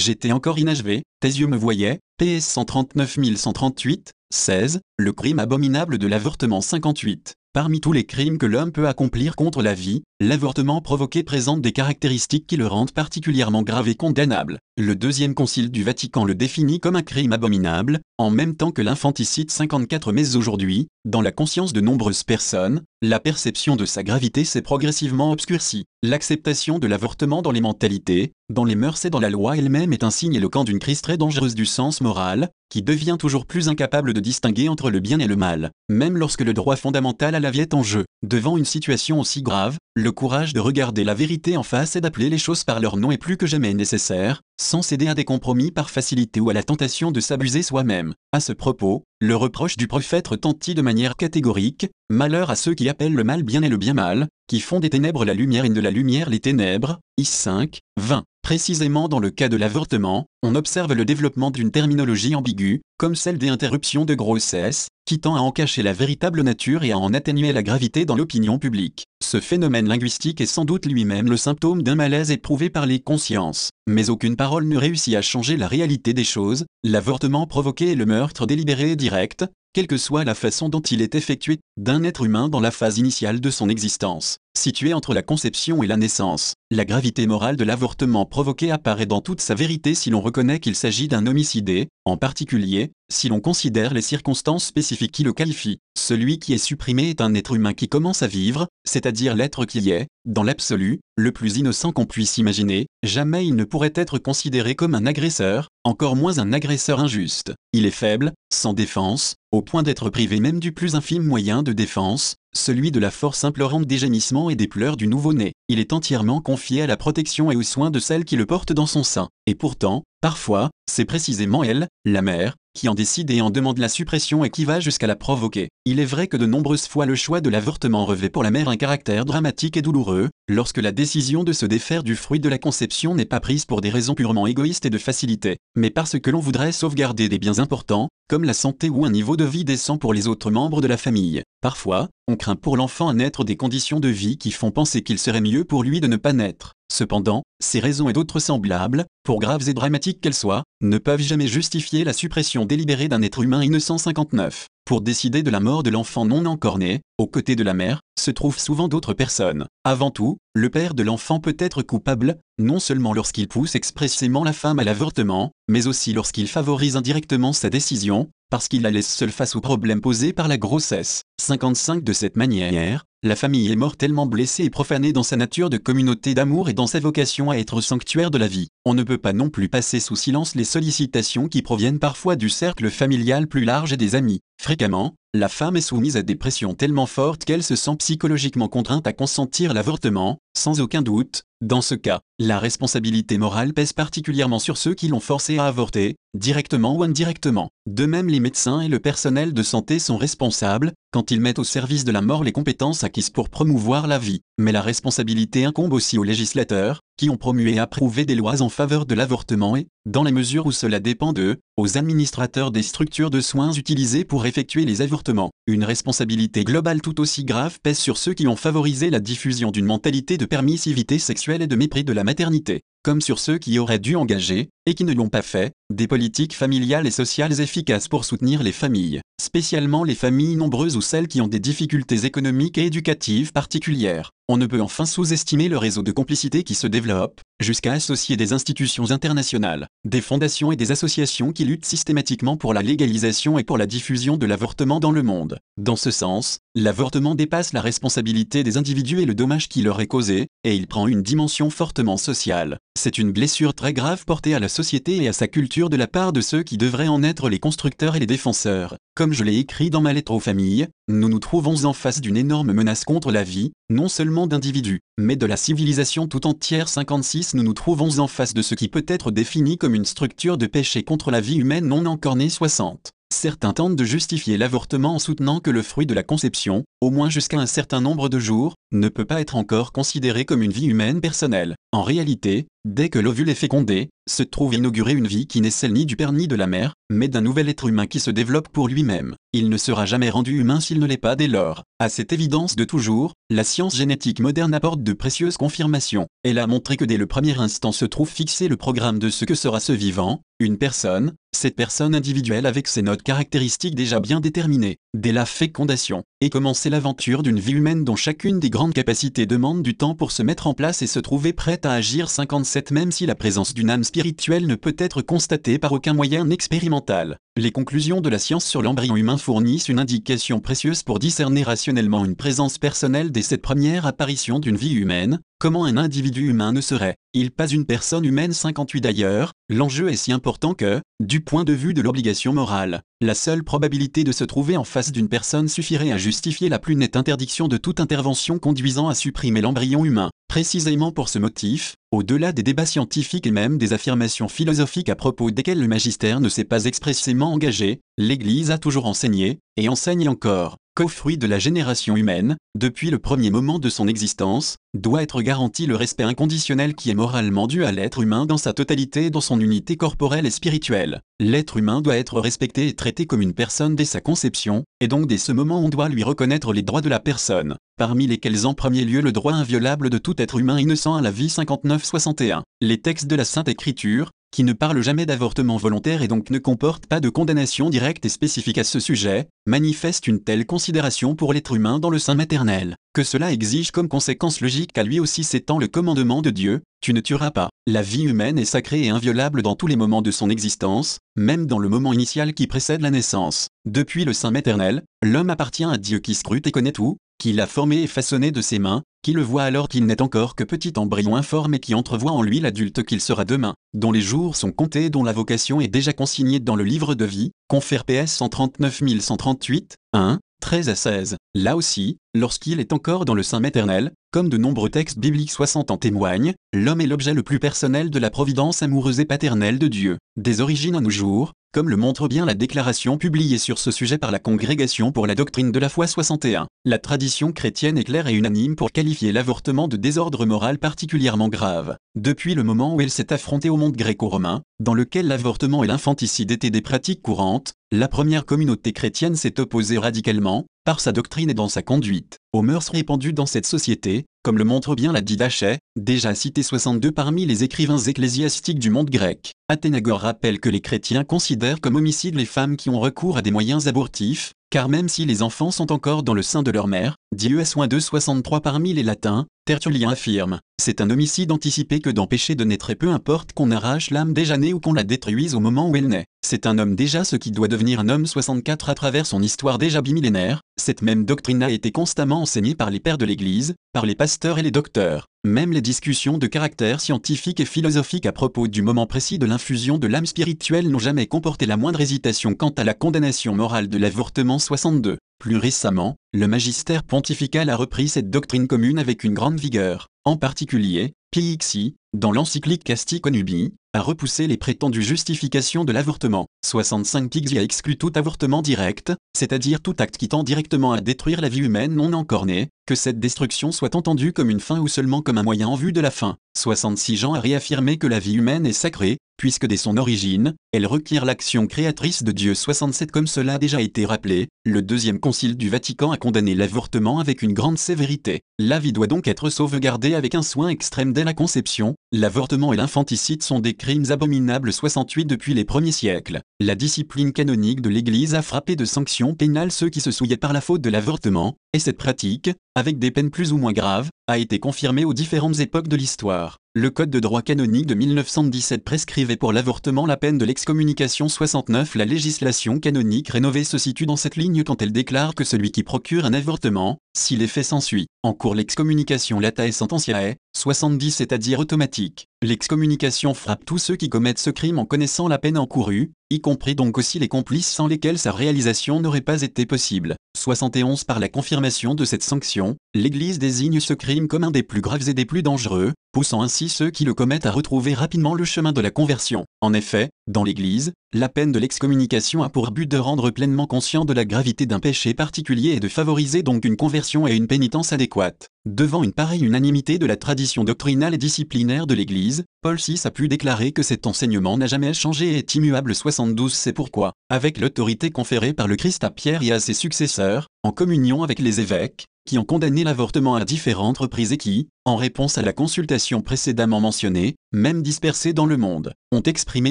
J'étais encore inachevé, tes yeux me voyaient, PS 139 138, 16, le crime abominable de l'avortement 58. Parmi tous les crimes que l'homme peut accomplir contre la vie, l'avortement provoqué présente des caractéristiques qui le rendent particulièrement grave et condamnable. Le deuxième concile du Vatican le définit comme un crime abominable, en même temps que l'infanticide 54 mais aujourd'hui, dans la conscience de nombreuses personnes, la perception de sa gravité s'est progressivement obscurcie. L'acceptation de l'avortement dans les mentalités, dans les mœurs et dans la loi elle-même est un signe éloquent d'une crise très dangereuse du sens moral, qui devient toujours plus incapable de distinguer entre le bien et le mal, même lorsque le droit fondamental à la vie est en jeu. Devant une situation aussi grave, le courage de regarder la vérité en face et d'appeler les choses par leur nom est plus que jamais nécessaire, sans céder à des compromis par facilité ou à la tentation de s'abuser soi-même. À ce propos, le reproche du prophète retentit de manière catégorique, Malheur à ceux qui appellent le mal bien et le bien mal, qui font des ténèbres la lumière et de la lumière les ténèbres. I 5, 20. Précisément dans le cas de l'avortement, on observe le développement d'une terminologie ambiguë, comme celle des interruptions de grossesse, qui tend à en cacher la véritable nature et à en atténuer la gravité dans l'opinion publique. Ce phénomène linguistique est sans doute lui-même le symptôme d'un malaise éprouvé par les consciences, mais aucune parole ne réussit à changer la réalité des choses, l'avortement provoqué est le meurtre délibéré et direct, quelle que soit la façon dont il est effectué, d'un être humain dans la phase initiale de son existence. Situé entre la conception et la naissance, la gravité morale de l'avortement provoqué apparaît dans toute sa vérité si l'on reconnaît qu'il s'agit d'un homicidé, en particulier, si l'on considère les circonstances spécifiques qui le qualifient. Celui qui est supprimé est un être humain qui commence à vivre, c'est-à-dire l'être qui est, dans l'absolu, le plus innocent qu'on puisse imaginer, jamais il ne pourrait être considéré comme un agresseur, encore moins un agresseur injuste. Il est faible, sans défense, au point d'être privé même du plus infime moyen de défense, celui de la force implorante des gémissements et des pleurs du nouveau-né. Il est entièrement confié à la protection et aux soins de celle qui le porte dans son sein. Et pourtant, parfois, c'est précisément elle, la mère, qui en décide et en demande la suppression et qui va jusqu'à la provoquer. Il est vrai que de nombreuses fois le choix de l'avortement revêt pour la mère un caractère dramatique et douloureux, lorsque la décision de se défaire du fruit de la conception n'est pas prise pour des raisons purement égoïstes et de facilité, mais parce que l'on voudrait sauvegarder des biens importants, comme la santé ou un niveau de vie décent pour les autres membres de la famille. Parfois, on craint pour l'enfant à naître des conditions de vie qui font penser qu'il serait mieux pour lui de ne pas naître. Cependant, ces raisons et d'autres semblables, pour graves et dramatiques qu'elles soient, ne peuvent jamais justifier la suppression délibérée d'un être humain innocent 59. Pour décider de la mort de l'enfant non encore né, aux côtés de la mère, se trouvent souvent d'autres personnes. Avant tout, le père de l'enfant peut être coupable, non seulement lorsqu'il pousse expressément la femme à l'avortement, mais aussi lorsqu'il favorise indirectement sa décision, parce qu'il la laisse seule face aux problèmes posés par la grossesse. 55 De cette manière, la famille est mortellement blessée et profanée dans sa nature de communauté d'amour et dans sa vocation à être sanctuaire de la vie. On ne peut pas non plus passer sous silence les sollicitations qui proviennent parfois du cercle familial plus large et des amis. Fréquemment, la femme est soumise à des pressions tellement fortes qu'elle se sent psychologiquement contrainte à consentir l'avortement, sans aucun doute, dans ce cas, la responsabilité morale pèse particulièrement sur ceux qui l'ont forcé à avorter, directement ou indirectement. De même les médecins et le personnel de santé sont responsables, quand ils mettent au service de la mort les compétences acquises pour promouvoir la vie. Mais la responsabilité incombe aussi aux législateurs, qui ont promu et approuvé des lois en faveur de l'avortement et, dans les mesures où cela dépend d'eux, aux administrateurs des structures de soins utilisées pour effectuer les avortements. Une responsabilité globale tout aussi grave pèse sur ceux qui ont favorisé la diffusion d'une mentalité de permissivité sexuelle et de mépris de la maternité, comme sur ceux qui auraient dû engager, et qui ne l'ont pas fait, des politiques familiales et sociales efficaces pour soutenir les familles, spécialement les familles nombreuses ou celles qui ont des difficultés économiques et éducatives particulières. On ne peut enfin sous-estimer le réseau de complicité qui se développe, jusqu'à associer des institutions internationales, des fondations et des associations qui luttent systématiquement pour la légalisation et pour la diffusion de l'avortement dans le monde. Dans ce sens, l'avortement dépasse la responsabilité des individus et le dommage qui leur est causé, et il prend une dimension fortement sociale. C'est une blessure très grave portée à la société et à sa culture de la part de ceux qui devraient en être les constructeurs et les défenseurs. Comme je l'ai écrit dans ma lettre aux familles, nous nous trouvons en face d'une énorme menace contre la vie, non seulement d'individus, mais de la civilisation tout entière 56 nous nous trouvons en face de ce qui peut être défini comme une structure de péché contre la vie humaine non encore née 60. Certains tentent de justifier l'avortement en soutenant que le fruit de la conception, au moins jusqu'à un certain nombre de jours, ne peut pas être encore considéré comme une vie humaine personnelle. En réalité, dès que l'ovule est fécondé, se trouve inaugurée une vie qui n'est celle ni du père ni de la mère, mais d'un nouvel être humain qui se développe pour lui-même. Il ne sera jamais rendu humain s'il ne l'est pas dès lors. À cette évidence de toujours, la science génétique moderne apporte de précieuses confirmations. Elle a montré que dès le premier instant se trouve fixé le programme de ce que sera ce vivant, une personne, cette personne individuelle avec ses notes caractéristiques déjà bien déterminées, dès la fécondation, et commencer l'aventure d'une vie humaine dont chacune des grandes capacités demande du temps pour se mettre en place et se trouver prête à agir 57 même si la présence d'une âme spirituelle ne peut être constatée par aucun moyen expérimental. Les conclusions de la science sur l'embryon humain fournissent une indication précieuse pour discerner rationnellement une présence personnelle dès cette première apparition d'une vie humaine, comment un individu humain ne serait, il pas une personne humaine 58 d'ailleurs, l'enjeu est si important que, du point de vue de l'obligation morale, la seule probabilité de se trouver en face d'une personne suffirait à justifier la plus nette interdiction de toute intervention conduisant à supprimer l'embryon humain. Précisément pour ce motif, au-delà des débats scientifiques et même des affirmations philosophiques à propos desquelles le magistère ne s'est pas expressément engagé, l'Église a toujours enseigné, et enseigne encore, qu'au fruit de la génération humaine, depuis le premier moment de son existence, doit être garanti le respect inconditionnel qui est moralement dû à l'être humain dans sa totalité et dans son unité corporelle et spirituelle. L'être humain doit être respecté et traité comme une personne dès sa conception, et donc dès ce moment on doit lui reconnaître les droits de la personne, parmi lesquels en premier lieu le droit inviolable de tout être humain innocent à la vie 59-61. Les textes de la Sainte Écriture, qui ne parle jamais d'avortement volontaire et donc ne comporte pas de condamnation directe et spécifique à ce sujet, manifeste une telle considération pour l'être humain dans le sein maternel, que cela exige comme conséquence logique à lui aussi s'étend le commandement de Dieu, tu ne tueras pas. La vie humaine est sacrée et inviolable dans tous les moments de son existence, même dans le moment initial qui précède la naissance. Depuis le sein maternel, l'homme appartient à Dieu qui scrute et connaît tout, qui l'a formé et façonné de ses mains, qui le voit alors qu'il n'est encore que petit embryon informe et qui entrevoit en lui l'adulte qu'il sera demain, dont les jours sont comptés dont la vocation est déjà consignée dans le livre de vie, confère PS 139 138, 1, 13 à 16. Là aussi, lorsqu'il est encore dans le sein maternel, comme de nombreux textes bibliques 60 en témoignent, l'homme est l'objet le plus personnel de la providence amoureuse et paternelle de Dieu. Des origines à nos jours, comme le montre bien la déclaration publiée sur ce sujet par la Congrégation pour la doctrine de la foi 61. La tradition chrétienne est claire et unanime pour qualifier l'avortement de désordre moral particulièrement grave. Depuis le moment où elle s'est affrontée au monde gréco-romain, dans lequel l'avortement et l'infanticide étaient des pratiques courantes, la première communauté chrétienne s'est opposée radicalement, par sa doctrine et dans sa conduite, aux mœurs répandues dans cette société, comme le montre bien la Didachée, déjà cité 62 parmi les écrivains ecclésiastiques du monde grec. Athénagore rappelle que les chrétiens considèrent comme homicides les femmes qui ont recours à des moyens abortifs, car même si les enfants sont encore dans le sein de leur mère, Dieu a soin de 63 parmi les latins, Tertullien affirme, c'est un homicide anticipé que d'empêcher de naître et peu importe qu'on arrache l'âme déjà née ou qu'on la détruise au moment où elle naît. C'est un homme déjà ce qui doit devenir un homme 64 à travers son histoire déjà bimillénaire, cette même doctrine a été constamment enseignée par les pères de l'Église, par les pasteurs et les docteurs. Même les discussions de caractère scientifique et philosophique à propos du moment précis de l'infusion de l'âme spirituelle n'ont jamais comporté la moindre hésitation quant à la condamnation morale de l'avortement 62. Plus récemment, le magistère pontifical a repris cette doctrine commune avec une grande vigueur. En particulier, PXI, dans l'encyclique Casti Conubi, a repoussé les prétendues justifications de l'avortement. 65 PXI a exclu tout avortement direct, c'est-à-dire tout acte qui tend directement à détruire la vie humaine non encore née, cette destruction soit entendue comme une fin ou seulement comme un moyen en vue de la fin. 66 Jean a réaffirmé que la vie humaine est sacrée, puisque dès son origine, elle requiert l'action créatrice de Dieu 67 comme cela a déjà été rappelé, le deuxième concile du Vatican a condamné l'avortement avec une grande sévérité. La vie doit donc être sauvegardée avec un soin extrême dès la conception, l'avortement et l'infanticide sont des crimes abominables 68 depuis les premiers siècles. La discipline canonique de l'Église a frappé de sanctions pénales ceux qui se souillaient par la faute de l'avortement, et cette pratique, avec des peines plus ou moins graves, a été confirmée aux différentes époques de l'histoire. Le Code de droit canonique de 1917 prescrivait pour l'avortement la peine de l'excommunication 69. La législation canonique rénovée se situe dans cette ligne quand elle déclare que celui qui procure un avortement, si l'effet s'ensuit, en cours l'excommunication latae sententiae, 70 c'est-à-dire automatique. L'excommunication frappe tous ceux qui commettent ce crime en connaissant la peine encourue, y compris donc aussi les complices sans lesquels sa réalisation n'aurait pas été possible. 71 Par la confirmation de cette sanction, l'Église désigne ce crime comme un des plus graves et des plus dangereux, poussant ainsi ceux qui le commettent à retrouver rapidement le chemin de la conversion. En effet, dans l'Église, la peine de l'excommunication a pour but de rendre pleinement conscient de la gravité d'un péché particulier et de favoriser donc une conversion et une pénitence adéquate. Devant une pareille unanimité de la tradition doctrinale et disciplinaire de l'Église, Paul VI a pu déclarer que cet enseignement n'a jamais changé et est immuable 72 C'est pourquoi, avec l'autorité conférée par le Christ à Pierre et à ses successeurs, en communion avec les évêques, qui ont condamné l'avortement à différentes reprises et qui, en réponse à la consultation précédemment mentionnée, même dispersée dans le monde, ont exprimé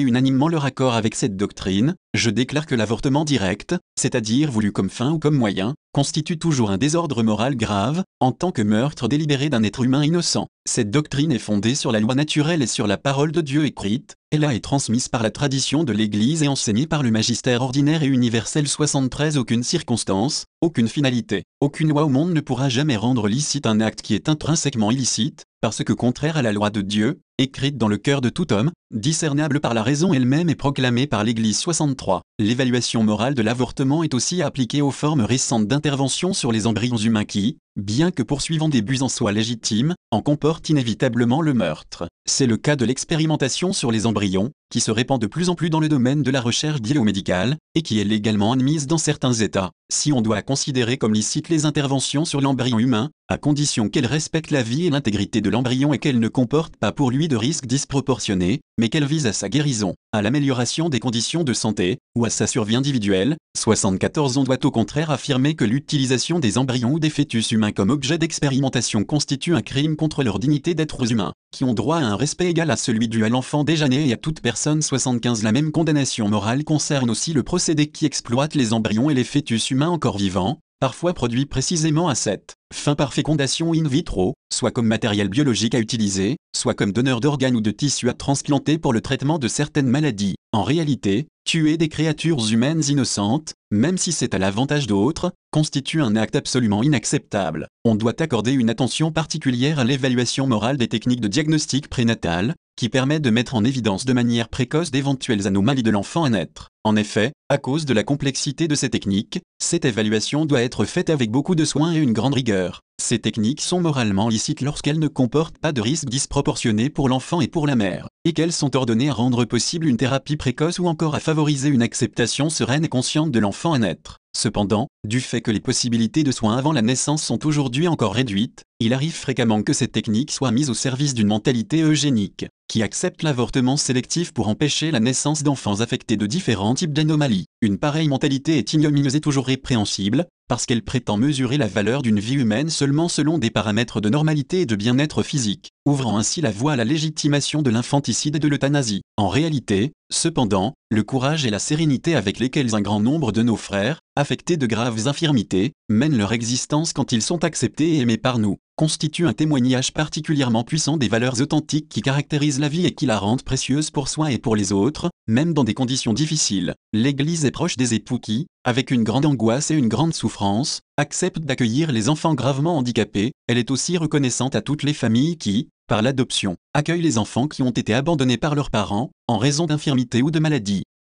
unanimement leur accord avec cette doctrine, je déclare que l'avortement direct, c'est-à-dire voulu comme fin ou comme moyen, constitue toujours un désordre moral grave, en tant que meurtre délibéré d'un être humain innocent. Cette doctrine est fondée sur la loi naturelle et sur la parole de Dieu écrite, elle a est transmise par la tradition de l'Église et enseignée par le magistère ordinaire et universel 73 Aucune circonstance, aucune finalité, aucune loi au monde ne pourra jamais rendre licite un acte qui est intrinsèquement illicite, parce que contraire à la loi de Dieu, écrite dans le cœur de tout homme, discernable par la raison elle-même et proclamée par l'Église 63. L'évaluation morale de l'avortement est aussi appliquée aux formes récentes d'intervention sur les embryons humains qui, bien que poursuivant des buts en soi légitimes, en comportent inévitablement le meurtre. C'est le cas de l'expérimentation sur les embryons, qui se répand de plus en plus dans le domaine de la recherche biomédicale, et qui est légalement admise dans certains États. Si on doit considérer comme licite les interventions sur l'embryon humain, à condition qu'elles respectent la vie et l'intégrité de l'embryon et qu'elles ne comportent pas pour lui de risques disproportionnés, mais qu'elles visent à sa guérison, à l'amélioration des conditions de santé, ou à sa survie individuelle, 74 on doit au contraire affirmer que l'utilisation des embryons ou des fœtus humains comme objet d'expérimentation constitue un crime contre leur dignité d'êtres humains, qui ont droit à un respect égal à celui dû à l'enfant déjà né et à toute personne 75 La même condamnation morale concerne aussi le procédé qui exploite les embryons et les fœtus humains encore vivants, parfois produits précisément à cette fin par fécondation in vitro, soit comme matériel biologique à utiliser, soit comme donneur d'organes ou de tissus à transplanter pour le traitement de certaines maladies. En réalité, tuer des créatures humaines innocentes, même si c'est à l'avantage d'autres, constitue un acte absolument inacceptable. On doit accorder une attention particulière à l'évaluation morale des techniques de diagnostic prénatal, qui permet de mettre en évidence de manière précoce d'éventuelles anomalies de l'enfant à naître. En effet, à cause de la complexité de ces techniques, cette évaluation doit être faite avec beaucoup de soin et une grande rigueur mineur ces techniques sont moralement licites lorsqu'elles ne comportent pas de risques disproportionnés pour l'enfant et pour la mère, et qu'elles sont ordonnées à rendre possible une thérapie précoce ou encore à favoriser une acceptation sereine et consciente de l'enfant à naître. Cependant, du fait que les possibilités de soins avant la naissance sont aujourd'hui encore réduites, il arrive fréquemment que ces techniques soient mises au service d'une mentalité eugénique, qui accepte l'avortement sélectif pour empêcher la naissance d'enfants affectés de différents types d'anomalies. Une pareille mentalité est ignominieuse et toujours répréhensible, parce qu'elle prétend mesurer la valeur d'une vie humaine selon des paramètres de normalité et de bien-être physique, ouvrant ainsi la voie à la légitimation de l'infanticide et de l'euthanasie. En réalité, cependant, le courage et la sérénité avec lesquels un grand nombre de nos frères, affectés de graves infirmités, mènent leur existence quand ils sont acceptés et aimés par nous, constituent un témoignage particulièrement puissant des valeurs authentiques qui caractérisent la vie et qui la rendent précieuse pour soi et pour les autres, même dans des conditions difficiles. L'Église est proche des époux qui, avec une grande angoisse et une grande souffrance, acceptent d'accueillir les enfants gravement handicapés, elle est aussi reconnaissante à toutes les familles qui, par l'adoption, accueillent les enfants qui ont été abandonnés par leurs parents, en raison d'infirmité ou de maladie.